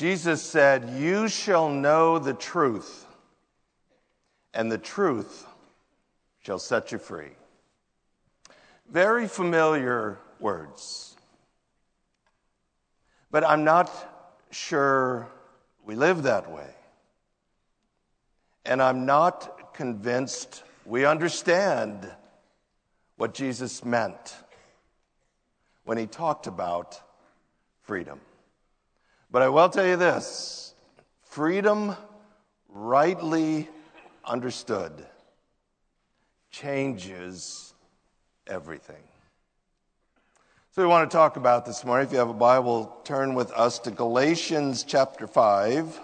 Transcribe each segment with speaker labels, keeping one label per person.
Speaker 1: Jesus said, You shall know the truth, and the truth shall set you free. Very familiar words. But I'm not sure we live that way. And I'm not convinced we understand what Jesus meant when he talked about freedom. But I will tell you this freedom, rightly understood, changes everything. So we want to talk about this morning. If you have a Bible, turn with us to Galatians chapter 5.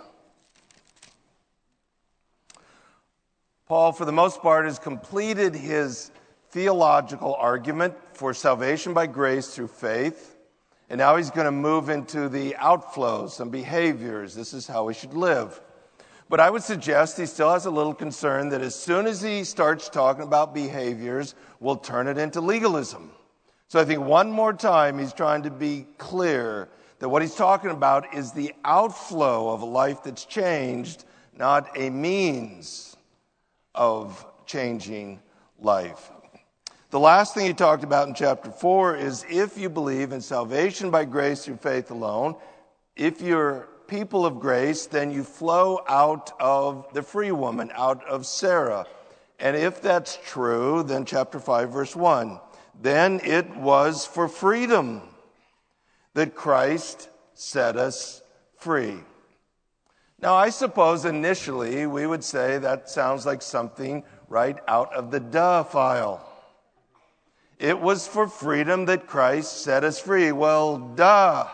Speaker 1: Paul, for the most part, has completed his theological argument for salvation by grace through faith. And now he's going to move into the outflows and behaviors. This is how we should live. But I would suggest he still has a little concern that as soon as he starts talking about behaviors, we'll turn it into legalism. So I think one more time he's trying to be clear that what he's talking about is the outflow of a life that's changed, not a means of changing life. The last thing he talked about in chapter 4 is if you believe in salvation by grace through faith alone, if you're people of grace, then you flow out of the free woman, out of Sarah. And if that's true, then chapter 5, verse 1, then it was for freedom that Christ set us free. Now, I suppose initially we would say that sounds like something right out of the duh file. It was for freedom that Christ set us free. Well, duh.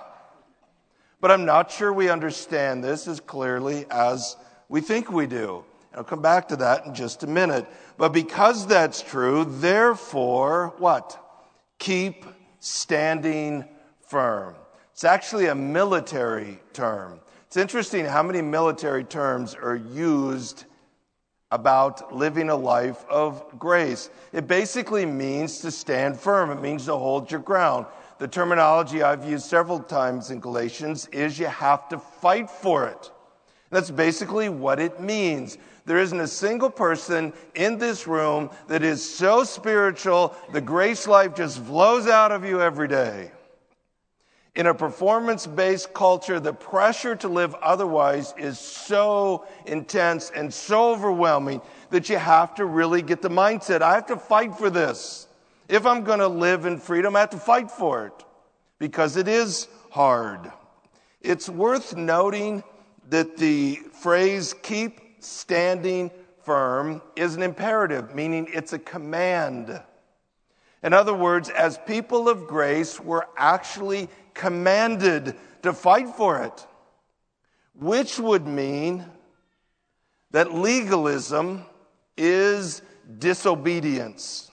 Speaker 1: But I'm not sure we understand this as clearly as we think we do. I'll come back to that in just a minute. But because that's true, therefore, what? Keep standing firm. It's actually a military term. It's interesting how many military terms are used about living a life of grace. It basically means to stand firm, it means to hold your ground. The terminology I've used several times in Galatians is you have to fight for it. That's basically what it means. There isn't a single person in this room that is so spiritual, the grace life just flows out of you every day. In a performance based culture, the pressure to live otherwise is so intense and so overwhelming that you have to really get the mindset I have to fight for this. If I'm going to live in freedom, I have to fight for it because it is hard. It's worth noting that the phrase keep standing firm is an imperative, meaning it's a command. In other words, as people of grace, we're actually commanded to fight for it, which would mean that legalism is disobedience.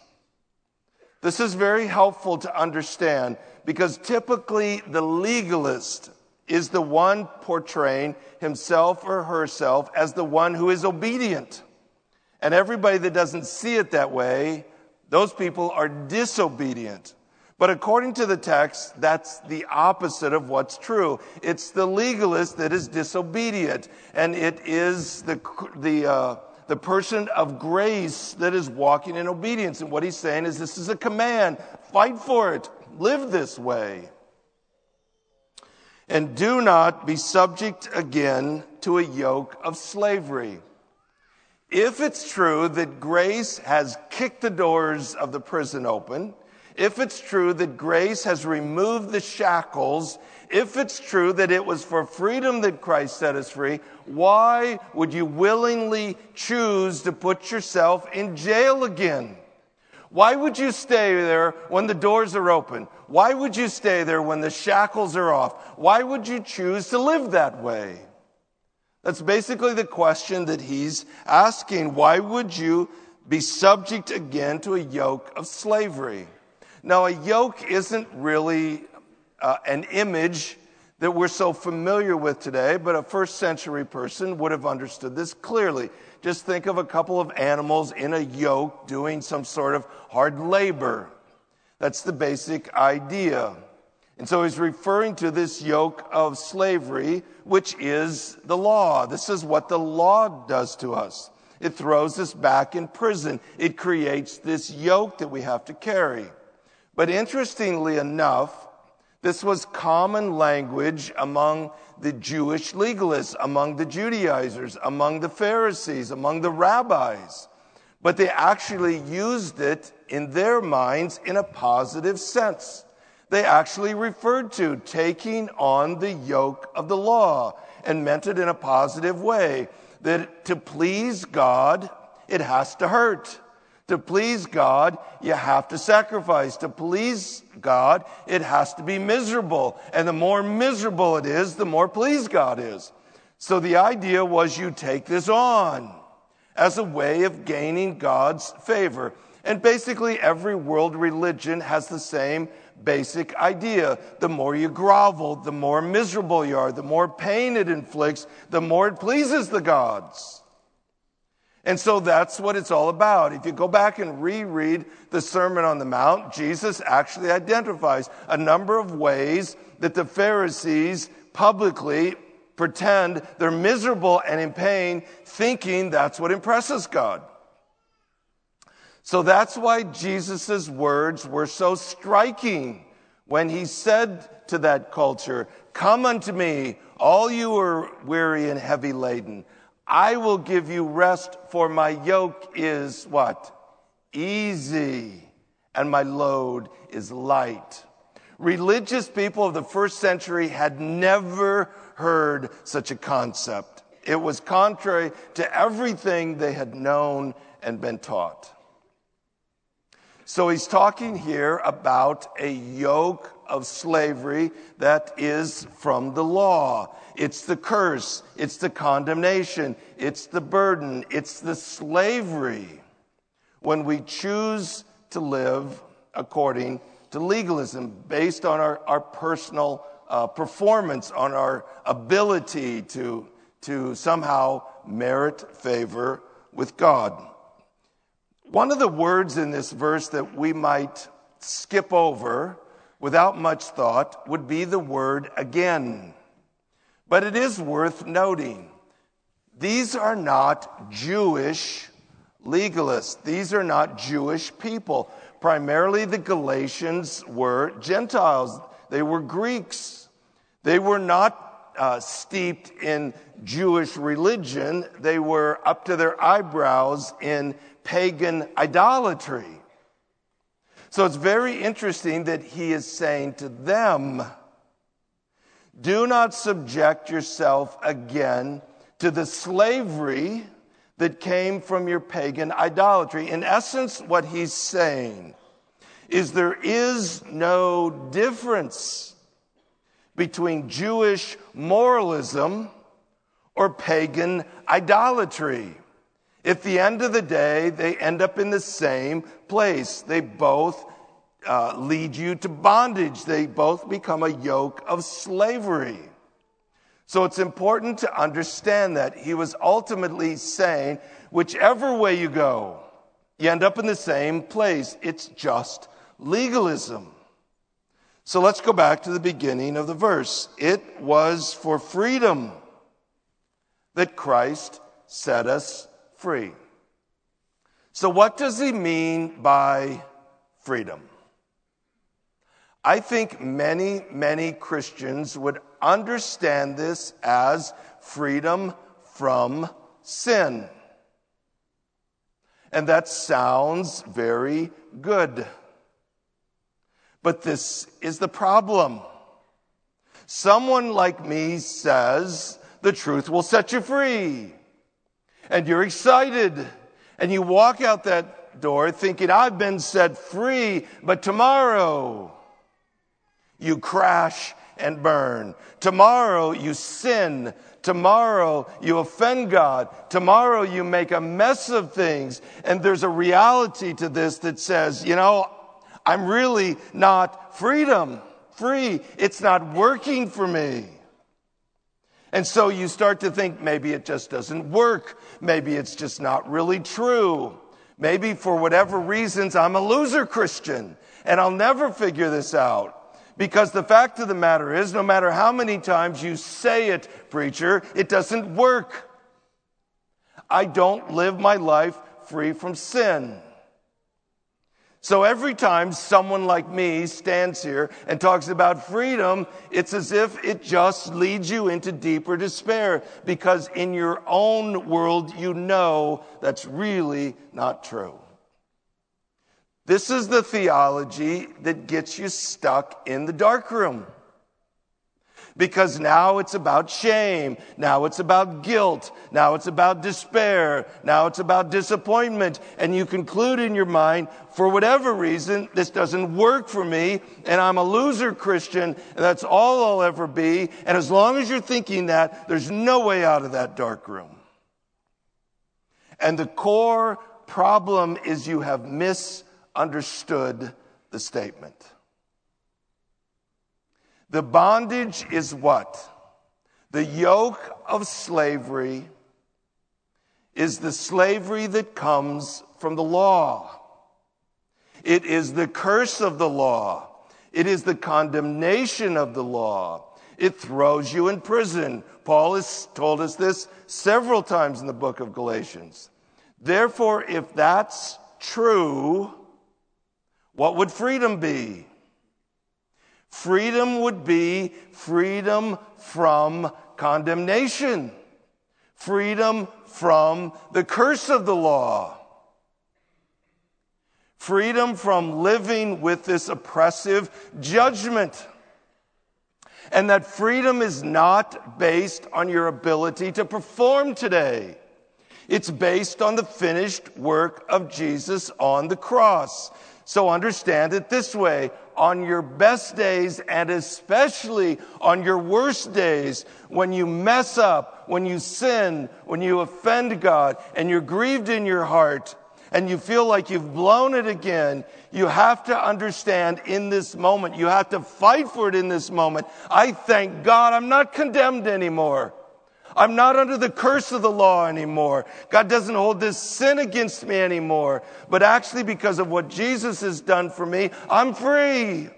Speaker 1: This is very helpful to understand because typically the legalist is the one portraying himself or herself as the one who is obedient. And everybody that doesn't see it that way, those people are disobedient. But according to the text, that's the opposite of what's true. It's the legalist that is disobedient, and it is the, the, uh, the person of grace that is walking in obedience. And what he's saying is this is a command fight for it, live this way. And do not be subject again to a yoke of slavery. If it's true that grace has kicked the doors of the prison open, if it's true that grace has removed the shackles, if it's true that it was for freedom that Christ set us free, why would you willingly choose to put yourself in jail again? Why would you stay there when the doors are open? Why would you stay there when the shackles are off? Why would you choose to live that way? That's basically the question that he's asking. Why would you be subject again to a yoke of slavery? Now, a yoke isn't really uh, an image that we're so familiar with today, but a first century person would have understood this clearly. Just think of a couple of animals in a yoke doing some sort of hard labor. That's the basic idea. And so he's referring to this yoke of slavery, which is the law. This is what the law does to us. It throws us back in prison. It creates this yoke that we have to carry. But interestingly enough, this was common language among the Jewish legalists, among the Judaizers, among the Pharisees, among the rabbis. But they actually used it in their minds in a positive sense they actually referred to taking on the yoke of the law and meant it in a positive way. That to please God, it has to hurt. To please God, you have to sacrifice. To please God, it has to be miserable. And the more miserable it is, the more pleased God is. So the idea was you take this on as a way of gaining God's favor. And basically every world religion has the same basic idea. The more you grovel, the more miserable you are, the more pain it inflicts, the more it pleases the gods. And so that's what it's all about. If you go back and reread the Sermon on the Mount, Jesus actually identifies a number of ways that the Pharisees publicly pretend they're miserable and in pain, thinking that's what impresses God. So that's why Jesus' words were so striking when he said to that culture, Come unto me, all you are weary and heavy laden. I will give you rest, for my yoke is what? Easy, and my load is light. Religious people of the first century had never heard such a concept. It was contrary to everything they had known and been taught. So he's talking here about a yoke of slavery that is from the law. It's the curse. It's the condemnation. It's the burden. It's the slavery when we choose to live according to legalism based on our, our personal uh, performance, on our ability to, to somehow merit favor with God. One of the words in this verse that we might skip over without much thought would be the word again. But it is worth noting. These are not Jewish legalists. These are not Jewish people. Primarily the Galatians were Gentiles. They were Greeks. They were not uh, steeped in Jewish religion. They were up to their eyebrows in pagan idolatry. So it's very interesting that he is saying to them, do not subject yourself again to the slavery that came from your pagan idolatry. In essence, what he's saying is there is no difference between Jewish moralism or pagan idolatry. At the end of the day, they end up in the same place. They both uh, lead you to bondage. They both become a yoke of slavery. So it's important to understand that he was ultimately saying, whichever way you go, you end up in the same place. It's just legalism. So let's go back to the beginning of the verse. It was for freedom that Christ set us free. So, what does he mean by freedom? I think many, many Christians would understand this as freedom from sin. And that sounds very good. But this is the problem. Someone like me says the truth will set you free and you're excited and you walk out that door thinking, I've been set free, but tomorrow you crash and burn. Tomorrow you sin. Tomorrow you offend God. Tomorrow you make a mess of things. And there's a reality to this that says, you know, I'm really not freedom free. It's not working for me. And so you start to think maybe it just doesn't work. Maybe it's just not really true. Maybe for whatever reasons, I'm a loser Christian and I'll never figure this out. Because the fact of the matter is, no matter how many times you say it, preacher, it doesn't work. I don't live my life free from sin. So every time someone like me stands here and talks about freedom, it's as if it just leads you into deeper despair because in your own world, you know that's really not true. This is the theology that gets you stuck in the darkroom. Because now it's about shame. Now it's about guilt. Now it's about despair. Now it's about disappointment. And you conclude in your mind, for whatever reason, this doesn't work for me, and I'm a loser Christian, and that's all I'll ever be. And as long as you're thinking that, there's no way out of that dark room. And the core problem is you have misunderstood the statement. The bondage is what? The yoke of slavery is the slavery that comes from the law. It is the curse of the law. It is the condemnation of the law. It throws you in prison. Paul has told us this several times in the book of Galatians. Therefore, if that's true, what would freedom be? Freedom would be freedom from condemnation, freedom from the curse of the law, freedom from living with this oppressive judgment. And that freedom is not based on your ability to perform today. It's based on the finished work of Jesus on the cross. So understand it this way. On your best days and especially on your worst days, when you mess up, when you sin, when you offend God and you're grieved in your heart and you feel like you've blown it again, you have to understand in this moment, you have to fight for it in this moment. I thank God I'm not condemned anymore. I'm not under the curse of the law anymore. God doesn't hold this sin against me anymore. But actually, because of what Jesus has done for me, I'm free.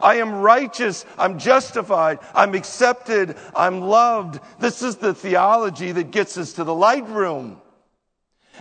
Speaker 1: I am righteous. I'm justified. I'm accepted. I'm loved. This is the theology that gets us to the light room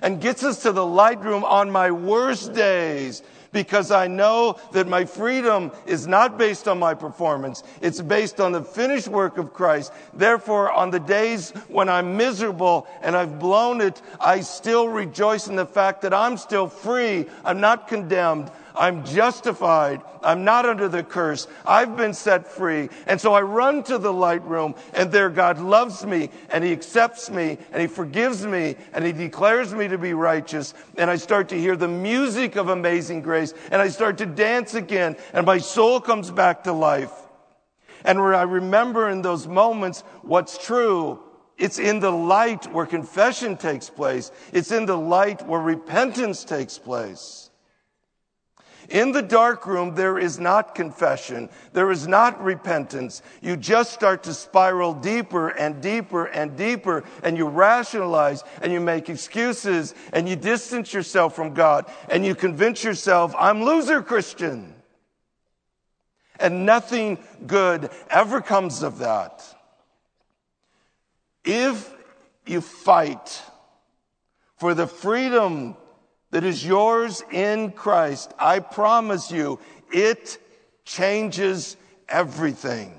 Speaker 1: and gets us to the light room on my worst days because I know that my freedom is not based on my performance. It's based on the finished work of Christ. Therefore, on the days when I'm miserable and I've blown it, I still rejoice in the fact that I'm still free. I'm not condemned. I'm justified. I'm not under the curse. I've been set free. And so I run to the light room and there God loves me and he accepts me and he forgives me and he declares me to be righteous. And I start to hear the music of amazing grace and I start to dance again and my soul comes back to life. And where I remember in those moments what's true it's in the light where confession takes place. It's in the light where repentance takes place. In the dark room, there is not confession. There is not repentance. You just start to spiral deeper and deeper and deeper and you rationalize and you make excuses and you distance yourself from God and you convince yourself, I'm loser Christian. And nothing good ever comes of that. If you fight for the freedom that is yours in Christ, I promise you, it changes everything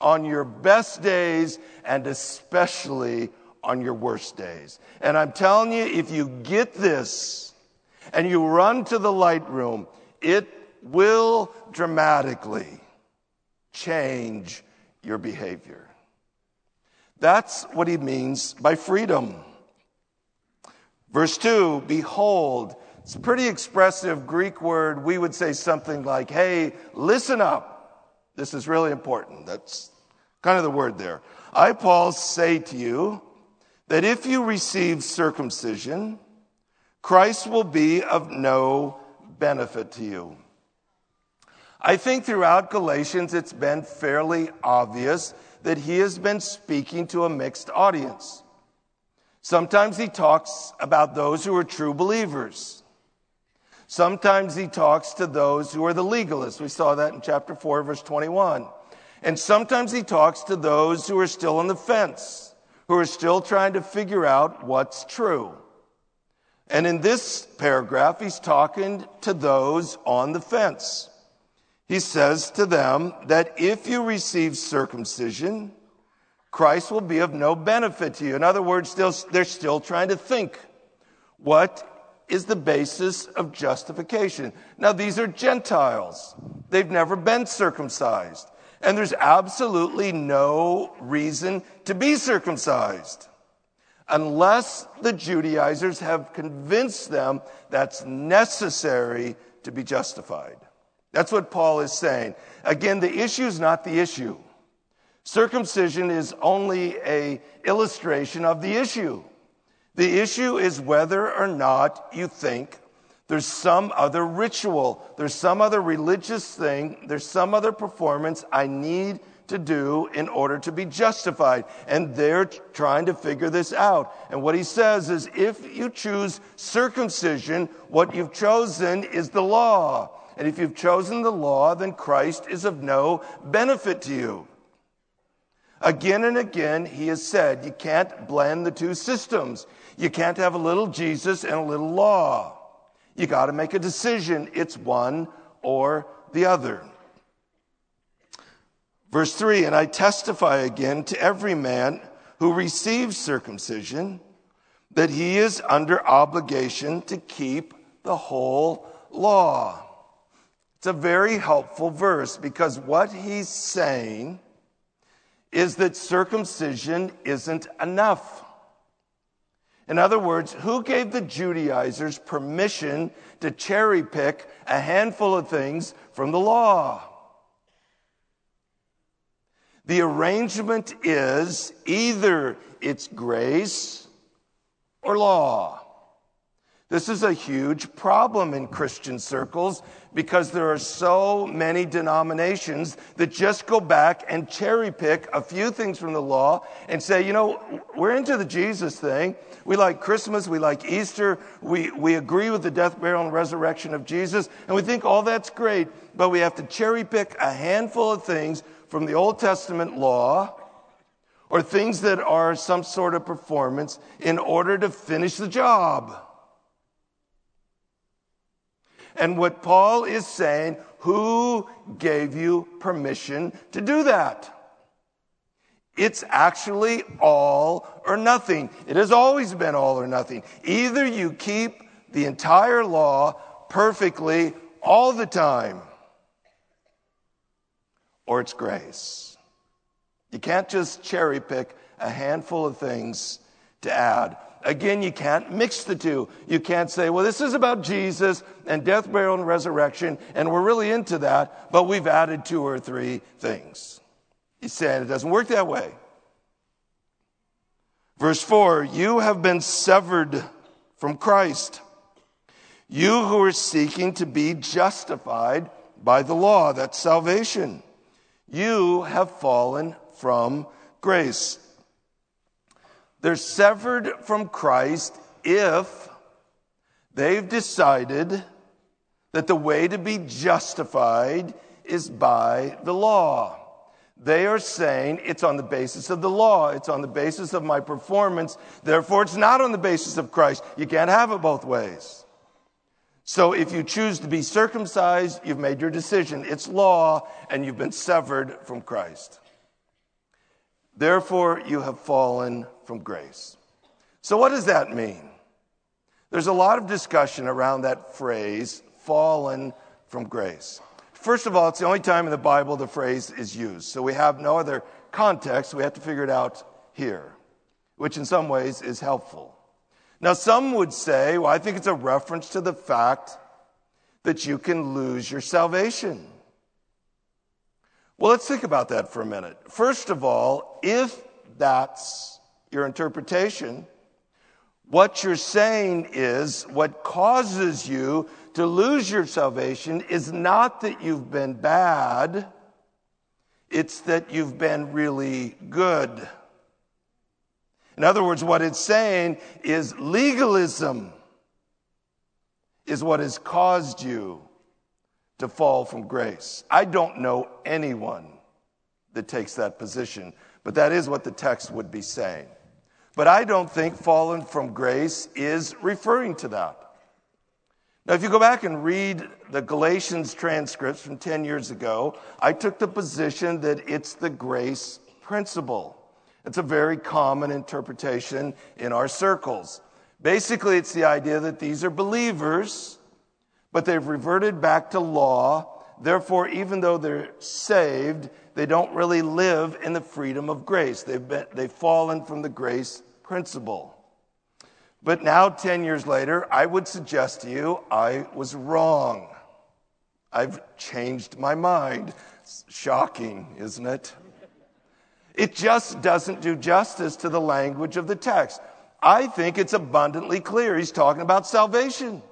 Speaker 1: on your best days and especially on your worst days. And I'm telling you, if you get this and you run to the light room, it will dramatically change your behavior. That's what he means by freedom. Verse 2, behold. It's a pretty expressive Greek word. We would say something like, hey, listen up. This is really important. That's kind of the word there. I, Paul, say to you that if you receive circumcision, Christ will be of no benefit to you. I think throughout Galatians, it's been fairly obvious that he has been speaking to a mixed audience. Sometimes he talks about those who are true believers. Sometimes he talks to those who are the legalists. We saw that in chapter 4, verse 21. And sometimes he talks to those who are still on the fence, who are still trying to figure out what's true. And in this paragraph, he's talking to those on the fence. He says to them that if you receive circumcision, Christ will be of no benefit to you. In other words, they're still trying to think what is the basis of justification. Now, these are Gentiles. They've never been circumcised. And there's absolutely no reason to be circumcised unless the Judaizers have convinced them that's necessary to be justified. That's what Paul is saying. Again, the issue is not the issue. Circumcision is only a illustration of the issue. The issue is whether or not you think there's some other ritual, there's some other religious thing, there's some other performance I need to do in order to be justified. And they're trying to figure this out. And what he says is if you choose circumcision, what you've chosen is the law. And if you've chosen the law, then Christ is of no benefit to you. Again and again, he has said you can't blend the two systems. You can't have a little Jesus and a little law. You got to make a decision. It's one or the other. Verse 3 And I testify again to every man who receives circumcision that he is under obligation to keep the whole law. It's a very helpful verse because what he's saying is that circumcision isn't enough. In other words, who gave the Judaizers permission to cherry pick a handful of things from the law? The arrangement is either it's grace or law. This is a huge problem in Christian circles because there are so many denominations that just go back and cherry pick a few things from the law and say, you know, we're into the Jesus thing. We like Christmas. We like Easter. We, we agree with the death, burial, and resurrection of Jesus. And we think all that's great, but we have to cherry pick a handful of things from the Old Testament law or things that are some sort of performance in order to finish the job. And what Paul is saying, who gave you permission to do that? It's actually all or nothing. It has always been all or nothing. Either you keep the entire law perfectly all the time, or it's grace. You can't just cherry pick a handful of things to add. Again, you can't mix the two. You can't say, well, this is about Jesus and death, burial, and resurrection, and we're really into that, but we've added two or three things. He's saying it doesn't work that way. Verse 4 You have been severed from Christ. You who are seeking to be justified by the law, that's salvation. You have fallen from grace. They're severed from Christ if they've decided that the way to be justified is by the law. They are saying it's on the basis of the law. It's on the basis of my performance. Therefore, it's not on the basis of Christ. You can't have it both ways. So if you choose to be circumcised, you've made your decision. It's law, and you've been severed from Christ. Therefore, you have fallen from grace. So, what does that mean? There's a lot of discussion around that phrase, fallen from grace. First of all, it's the only time in the Bible the phrase is used. So, we have no other context. We have to figure it out here, which in some ways is helpful. Now, some would say, well, I think it's a reference to the fact that you can lose your salvation. Well, let's think about that for a minute. First of all, if that's your interpretation, what you're saying is what causes you to lose your salvation is not that you've been bad, it's that you've been really good. In other words, what it's saying is legalism is what has caused you to fall from grace. I don't know anyone that takes that position, but that is what the text would be saying. But I don't think fallen from grace is referring to that. Now, if you go back and read the Galatians transcripts from 10 years ago, I took the position that it's the grace principle. It's a very common interpretation in our circles. Basically, it's the idea that these are believers, but they've reverted back to law. Therefore, even though they're saved, they don't really live in the freedom of grace. They've, been, they've fallen from the grace principle. But now, 10 years later, I would suggest to you I was wrong. I've changed my mind. Shocking, isn't it? It just doesn't do justice to the language of the text. I think it's abundantly clear. He's talking about salvation.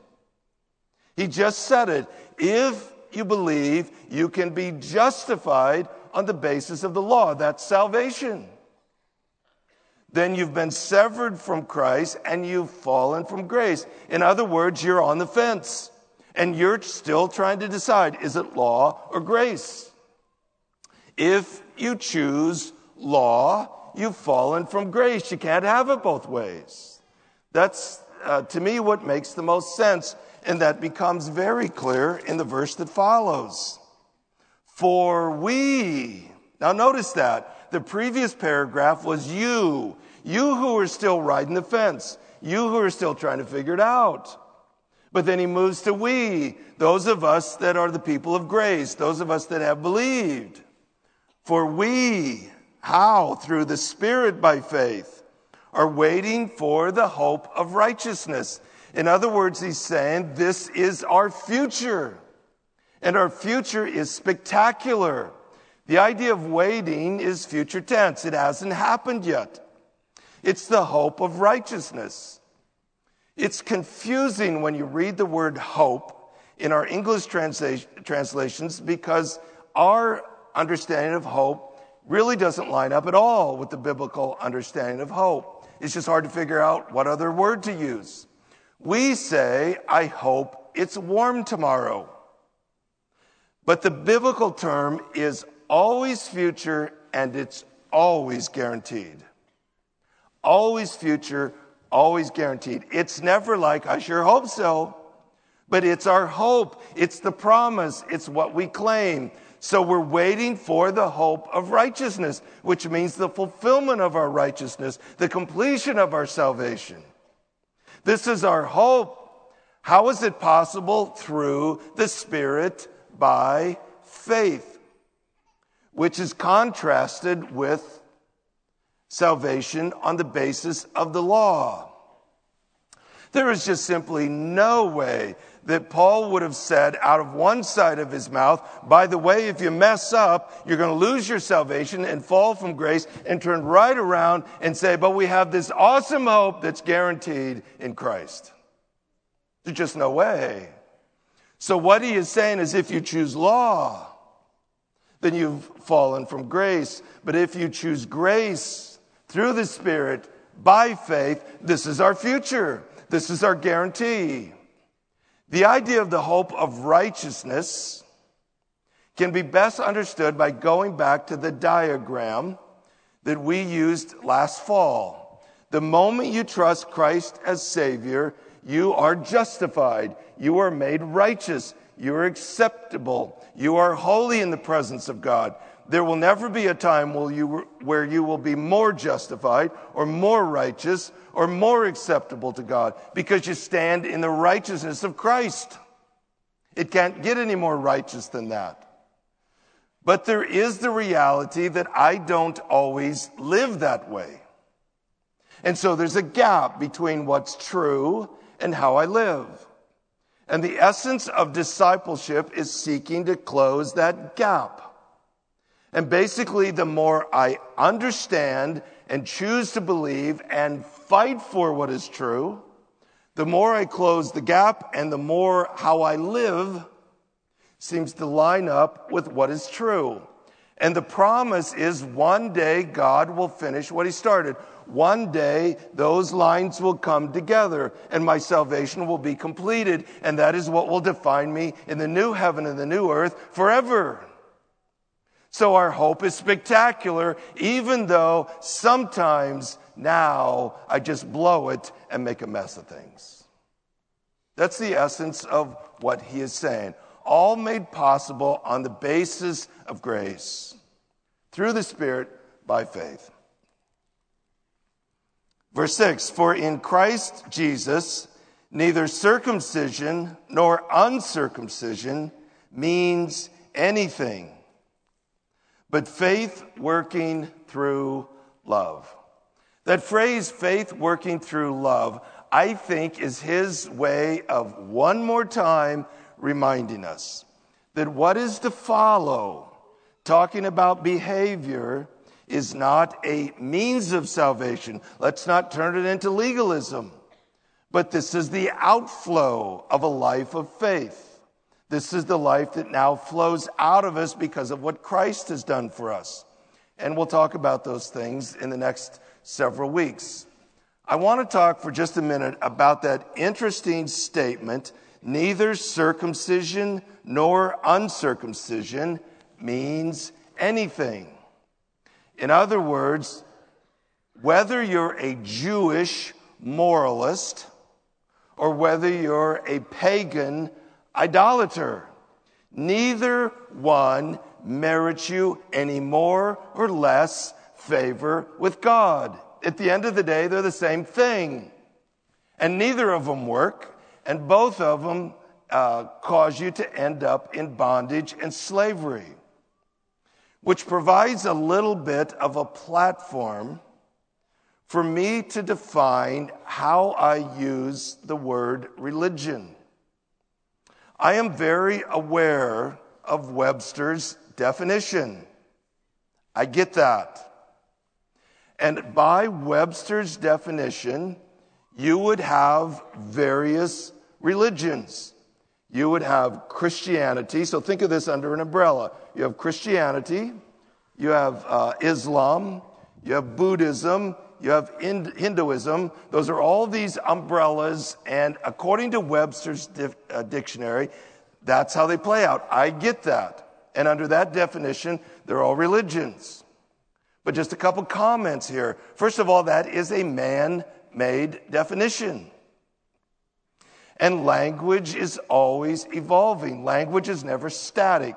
Speaker 1: He just said it. If you believe, you can be justified on the basis of the law. That's salvation. Then you've been severed from Christ and you've fallen from grace. In other words, you're on the fence and you're still trying to decide is it law or grace? If you choose law, you've fallen from grace. You can't have it both ways. That's, uh, to me, what makes the most sense. And that becomes very clear in the verse that follows. For we, now notice that the previous paragraph was you, you who are still riding the fence, you who are still trying to figure it out. But then he moves to we, those of us that are the people of grace, those of us that have believed. For we, how? Through the Spirit by faith, are waiting for the hope of righteousness. In other words, he's saying this is our future. And our future is spectacular. The idea of waiting is future tense. It hasn't happened yet. It's the hope of righteousness. It's confusing when you read the word hope in our English translations because our understanding of hope really doesn't line up at all with the biblical understanding of hope. It's just hard to figure out what other word to use. We say, I hope it's warm tomorrow. But the biblical term is always future and it's always guaranteed. Always future, always guaranteed. It's never like, I sure hope so. But it's our hope. It's the promise. It's what we claim. So we're waiting for the hope of righteousness, which means the fulfillment of our righteousness, the completion of our salvation. This is our hope. How is it possible? Through the Spirit by faith, which is contrasted with salvation on the basis of the law. There is just simply no way that Paul would have said out of one side of his mouth, by the way, if you mess up, you're going to lose your salvation and fall from grace and turn right around and say, but we have this awesome hope that's guaranteed in Christ. There's just no way. So what he is saying is if you choose law, then you've fallen from grace. But if you choose grace through the Spirit by faith, this is our future. This is our guarantee. The idea of the hope of righteousness can be best understood by going back to the diagram that we used last fall. The moment you trust Christ as Savior, you are justified. You are made righteous. You are acceptable. You are holy in the presence of God. There will never be a time where you, where you will be more justified or more righteous or more acceptable to God because you stand in the righteousness of Christ. It can't get any more righteous than that. But there is the reality that I don't always live that way. And so there's a gap between what's true and how I live. And the essence of discipleship is seeking to close that gap. And basically, the more I understand and choose to believe and fight for what is true, the more I close the gap and the more how I live seems to line up with what is true. And the promise is one day God will finish what he started. One day those lines will come together and my salvation will be completed. And that is what will define me in the new heaven and the new earth forever. So our hope is spectacular, even though sometimes now I just blow it and make a mess of things. That's the essence of what he is saying. All made possible on the basis of grace through the Spirit by faith. Verse 6 For in Christ Jesus, neither circumcision nor uncircumcision means anything but faith working through love. That phrase, faith working through love, I think is his way of one more time reminding us that what is to follow, talking about behavior, is not a means of salvation. Let's not turn it into legalism. But this is the outflow of a life of faith. This is the life that now flows out of us because of what Christ has done for us. And we'll talk about those things in the next several weeks. I want to talk for just a minute about that interesting statement neither circumcision nor uncircumcision means anything. In other words, whether you're a Jewish moralist or whether you're a pagan idolater. Neither one merits you any more or less favor with God. At the end of the day, they're the same thing. And neither of them work, and both of them uh, cause you to end up in bondage and slavery, which provides a little bit of a platform for me to define how I use the word religion. I am very aware of Webster's definition. I get that. And by Webster's definition, you would have various religions. You would have Christianity. So think of this under an umbrella. You have Christianity, you have uh, Islam, you have Buddhism, you have Hinduism. Those are all these umbrellas, and according to Webster's uh, dictionary, that's how they play out. I get that. And under that definition, they're all religions. But just a couple comments here. First of all, that is a man made definition. And language is always evolving. Language is never static.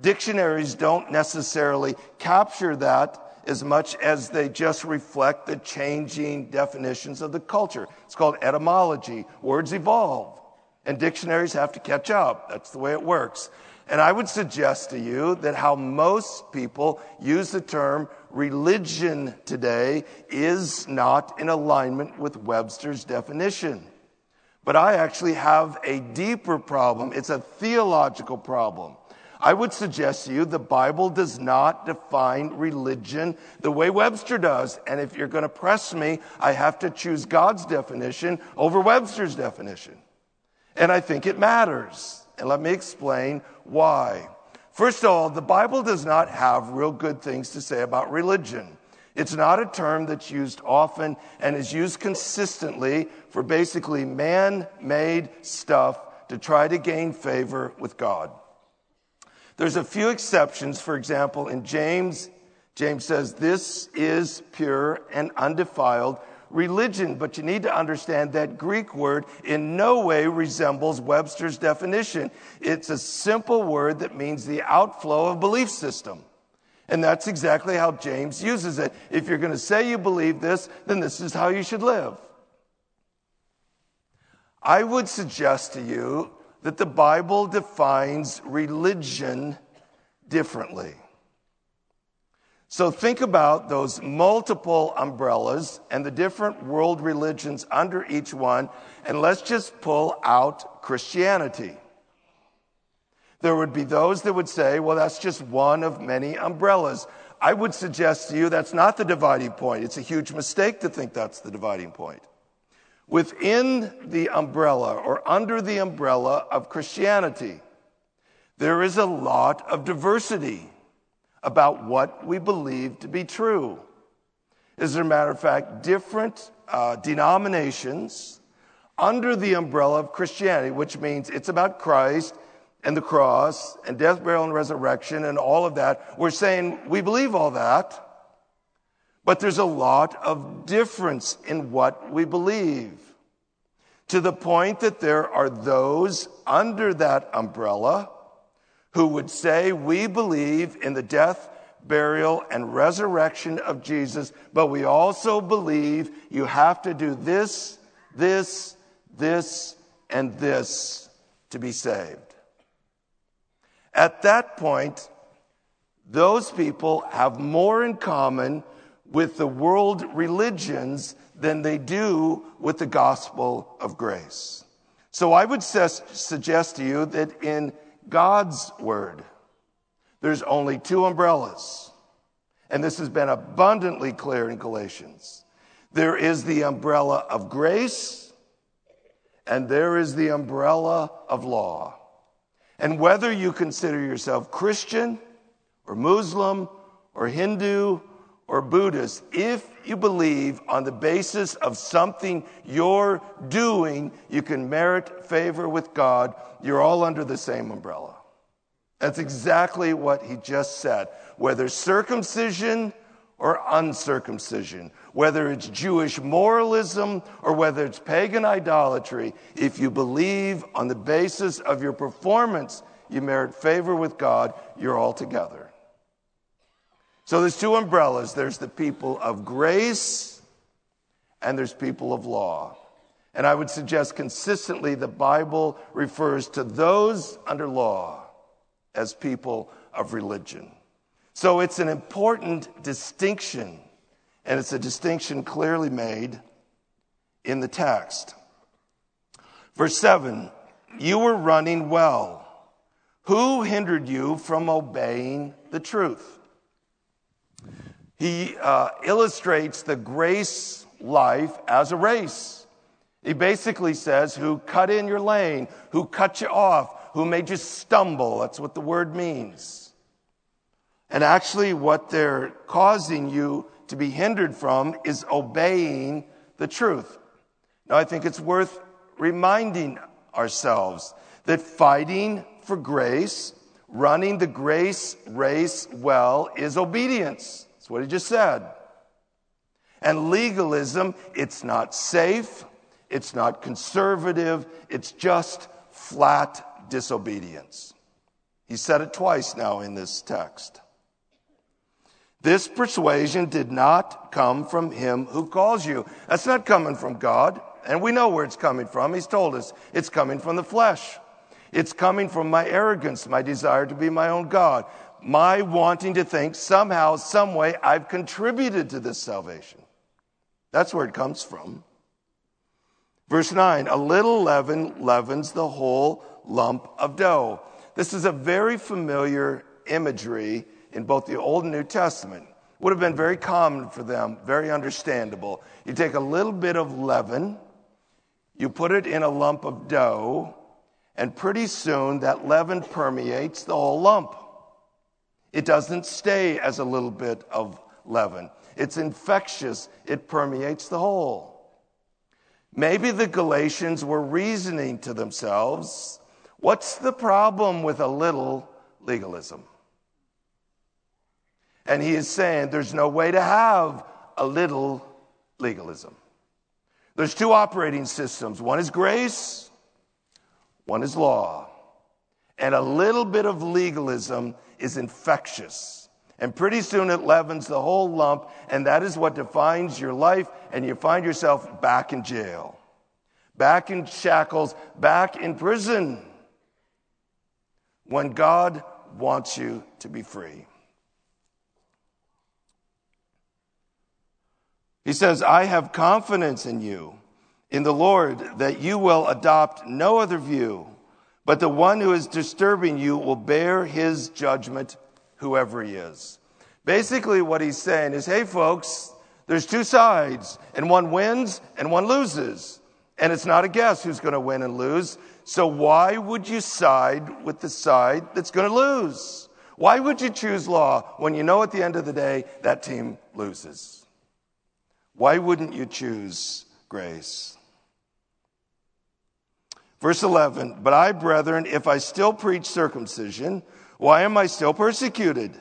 Speaker 1: Dictionaries don't necessarily capture that as much as they just reflect the changing definitions of the culture. It's called etymology. Words evolve, and dictionaries have to catch up. That's the way it works. And I would suggest to you that how most people use the term religion today is not in alignment with Webster's definition. But I actually have a deeper problem. It's a theological problem. I would suggest to you the Bible does not define religion the way Webster does. And if you're going to press me, I have to choose God's definition over Webster's definition. And I think it matters. And let me explain why. First of all, the Bible does not have real good things to say about religion. It's not a term that's used often and is used consistently for basically man made stuff to try to gain favor with God. There's a few exceptions. For example, in James, James says, This is pure and undefiled religion. But you need to understand that Greek word in no way resembles Webster's definition. It's a simple word that means the outflow of belief system. And that's exactly how James uses it. If you're going to say you believe this, then this is how you should live. I would suggest to you that the Bible defines religion differently. So think about those multiple umbrellas and the different world religions under each one, and let's just pull out Christianity. There would be those that would say, well, that's just one of many umbrellas. I would suggest to you that's not the dividing point. It's a huge mistake to think that's the dividing point. Within the umbrella or under the umbrella of Christianity, there is a lot of diversity. about what we believe to be true. As a matter of fact, different uh, denominations under the umbrella of Christianity, which means it's about Christ and the cross and death, burial, and resurrection and all of that. We're saying we believe all that, but there's a lot of difference in what we believe. To the point that there are those under that umbrella who would say, We believe in the death, burial, and resurrection of Jesus, but we also believe you have to do this, this, this, and this to be saved. At that point, those people have more in common with the world religions than they do with the gospel of grace. So I would suggest to you that in God's word, there's only two umbrellas. And this has been abundantly clear in Galatians. There is the umbrella of grace, and there is the umbrella of law. And whether you consider yourself Christian or Muslim or Hindu or Buddhist, if you believe on the basis of something you're doing, you can merit favor with God. You're all under the same umbrella. That's exactly what he just said. Whether circumcision or uncircumcision, whether it's Jewish moralism or whether it's pagan idolatry, if you believe on the basis of your performance, you merit favor with God, you're all together. So there's two umbrellas there's the people of grace and there's people of law. And I would suggest consistently the Bible refers to those under law as people of religion. So it's an important distinction, and it's a distinction clearly made in the text. Verse 7 You were running well. Who hindered you from obeying the truth? He uh, illustrates the grace life as a race. He basically says, Who cut in your lane, who cut you off, who made you stumble. That's what the word means. And actually, what they're causing you to be hindered from is obeying the truth. Now, I think it's worth reminding ourselves that fighting for grace, running the grace race well, is obedience. That's what he just said. And legalism, it's not safe, it's not conservative, it's just flat disobedience. He said it twice now in this text. This persuasion did not come from him who calls you. That's not coming from God. And we know where it's coming from. He's told us it's coming from the flesh. It's coming from my arrogance, my desire to be my own God, my wanting to think somehow, some way I've contributed to this salvation. That's where it comes from. Verse 9, a little leaven leavens the whole lump of dough. This is a very familiar imagery in both the Old and New Testament. Would have been very common for them, very understandable. You take a little bit of leaven, you put it in a lump of dough, and pretty soon that leaven permeates the whole lump. It doesn't stay as a little bit of leaven. It's infectious. It permeates the whole. Maybe the Galatians were reasoning to themselves What's the problem with a little legalism? And he is saying there's no way to have a little legalism. There's two operating systems one is grace, one is law. And a little bit of legalism is infectious. And pretty soon it leavens the whole lump, and that is what defines your life, and you find yourself back in jail, back in shackles, back in prison when God wants you to be free. He says, I have confidence in you, in the Lord, that you will adopt no other view, but the one who is disturbing you will bear his judgment, whoever he is. Basically, what he's saying is, hey, folks, there's two sides, and one wins and one loses. And it's not a guess who's going to win and lose. So why would you side with the side that's going to lose? Why would you choose law when you know at the end of the day that team loses? Why wouldn't you choose grace? Verse 11, but I, brethren, if I still preach circumcision, why am I still persecuted?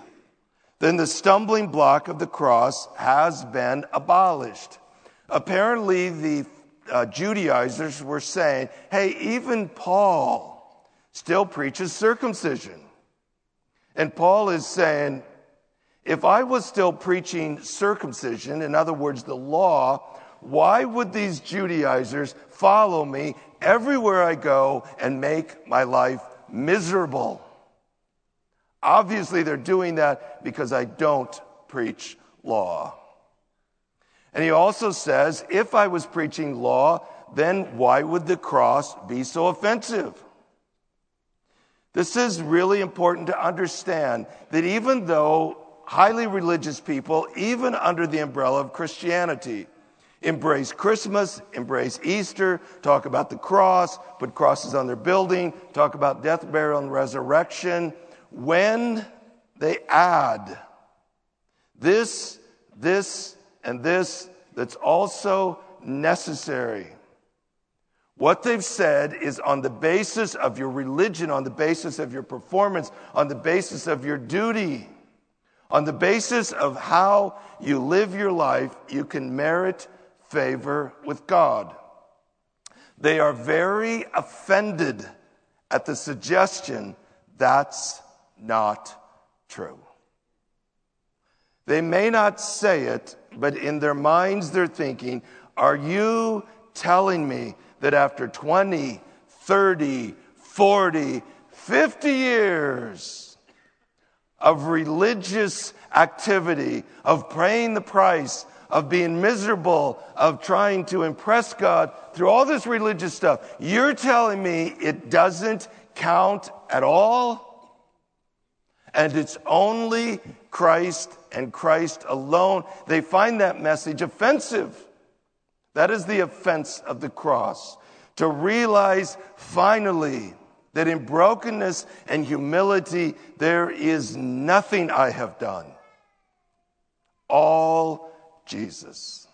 Speaker 1: Then the stumbling block of the cross has been abolished. Apparently, the uh, Judaizers were saying, hey, even Paul still preaches circumcision. And Paul is saying, if I was still preaching circumcision, in other words, the law, why would these Judaizers follow me everywhere I go and make my life miserable? Obviously, they're doing that because I don't preach law. And he also says, if I was preaching law, then why would the cross be so offensive? This is really important to understand that even though highly religious people, even under the umbrella of Christianity, embrace Christmas, embrace Easter, talk about the cross, put crosses on their building, talk about death, burial, and resurrection, when they add this, this, and this that's also necessary. What they've said is on the basis of your religion, on the basis of your performance, on the basis of your duty, on the basis of how you live your life, you can merit favor with God. They are very offended at the suggestion that's not true. They may not say it, but in their minds they're thinking, Are you telling me that after 20, 30, 40, 50 years of religious activity, of paying the price, of being miserable, of trying to impress God through all this religious stuff, you're telling me it doesn't count at all? And it's only Christ and Christ alone. They find that message offensive. That is the offense of the cross. To realize finally that in brokenness and humility, there is nothing I have done. All Jesus.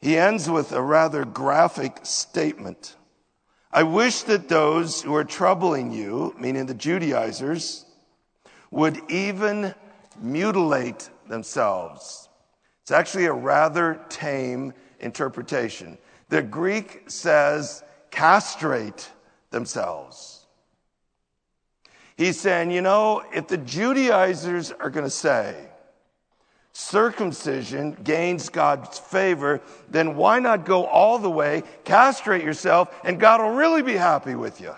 Speaker 1: He ends with a rather graphic statement. I wish that those who are troubling you, meaning the Judaizers, would even mutilate themselves. It's actually a rather tame interpretation. The Greek says castrate themselves. He's saying, you know, if the Judaizers are going to say, circumcision gains God's favor, then why not go all the way, castrate yourself, and God will really be happy with you?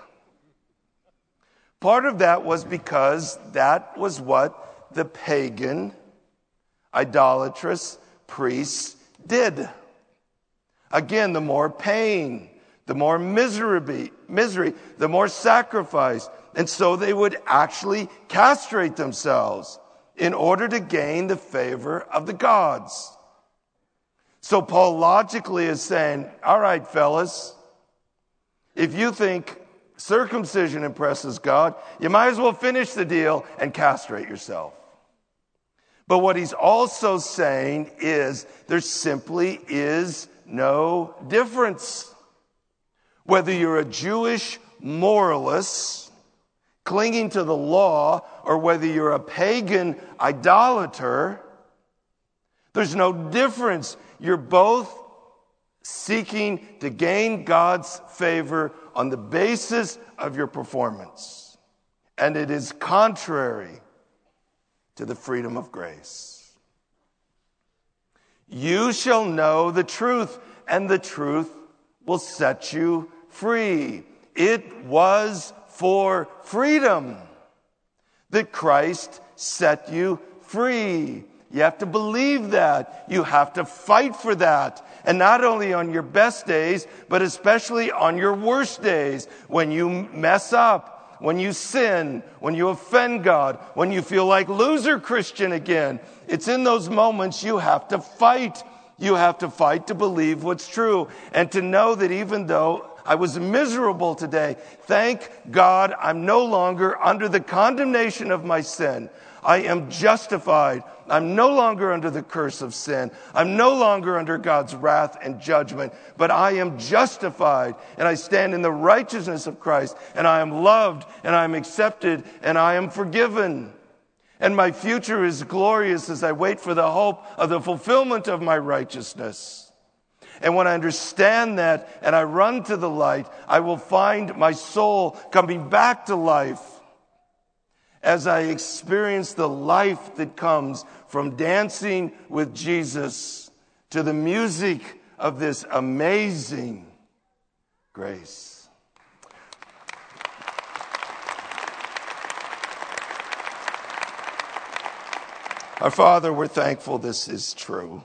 Speaker 1: Part of that was because that was what the pagan, idolatrous priests did. Again, the more pain, the more misery, misery, the more sacrifice. And so they would actually castrate themselves in order to gain the favor of the gods. So Paul logically is saying, all right, fellas, if you think circumcision impresses God, you might as well finish the deal and castrate yourself. But what he's also saying is there simply is no difference. Whether you're a Jewish moralist clinging to the law or whether you're a pagan idolater, there's no difference. You're both seeking to gain God's favor on the basis of your performance. And it is contrary to the freedom of grace. You shall know the truth, and the truth will set you free. It was for freedom that Christ set you free. You have to believe that. You have to fight for that. And not only on your best days, but especially on your worst days when you mess up, when you sin, when you offend God, when you feel like loser Christian again. It's in those moments you have to fight. You have to fight to believe what's true and to know that even though I was miserable today. Thank God I'm no longer under the condemnation of my sin. I am justified. I'm no longer under the curse of sin. I'm no longer under God's wrath and judgment, but I am justified and I stand in the righteousness of Christ and I am loved and I am accepted and I am forgiven. And my future is glorious as I wait for the hope of the fulfillment of my righteousness. And when I understand that and I run to the light, I will find my soul coming back to life as I experience the life that comes from dancing with Jesus to the music of this amazing grace. Our Father, we're thankful this is true.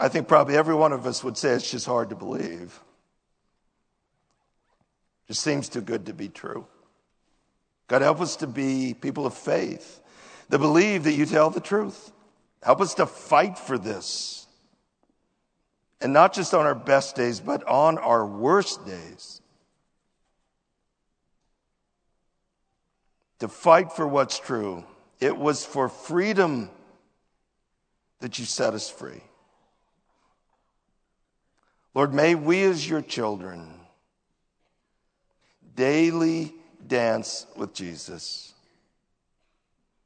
Speaker 1: I think probably every one of us would say it's just hard to believe. It just seems too good to be true. God, help us to be people of faith that believe that you tell the truth. Help us to fight for this. And not just on our best days, but on our worst days. To fight for what's true. It was for freedom that you set us free. Lord, may we as your children daily dance with Jesus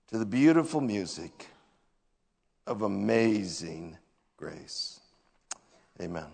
Speaker 1: to the beautiful music of amazing grace. Amen.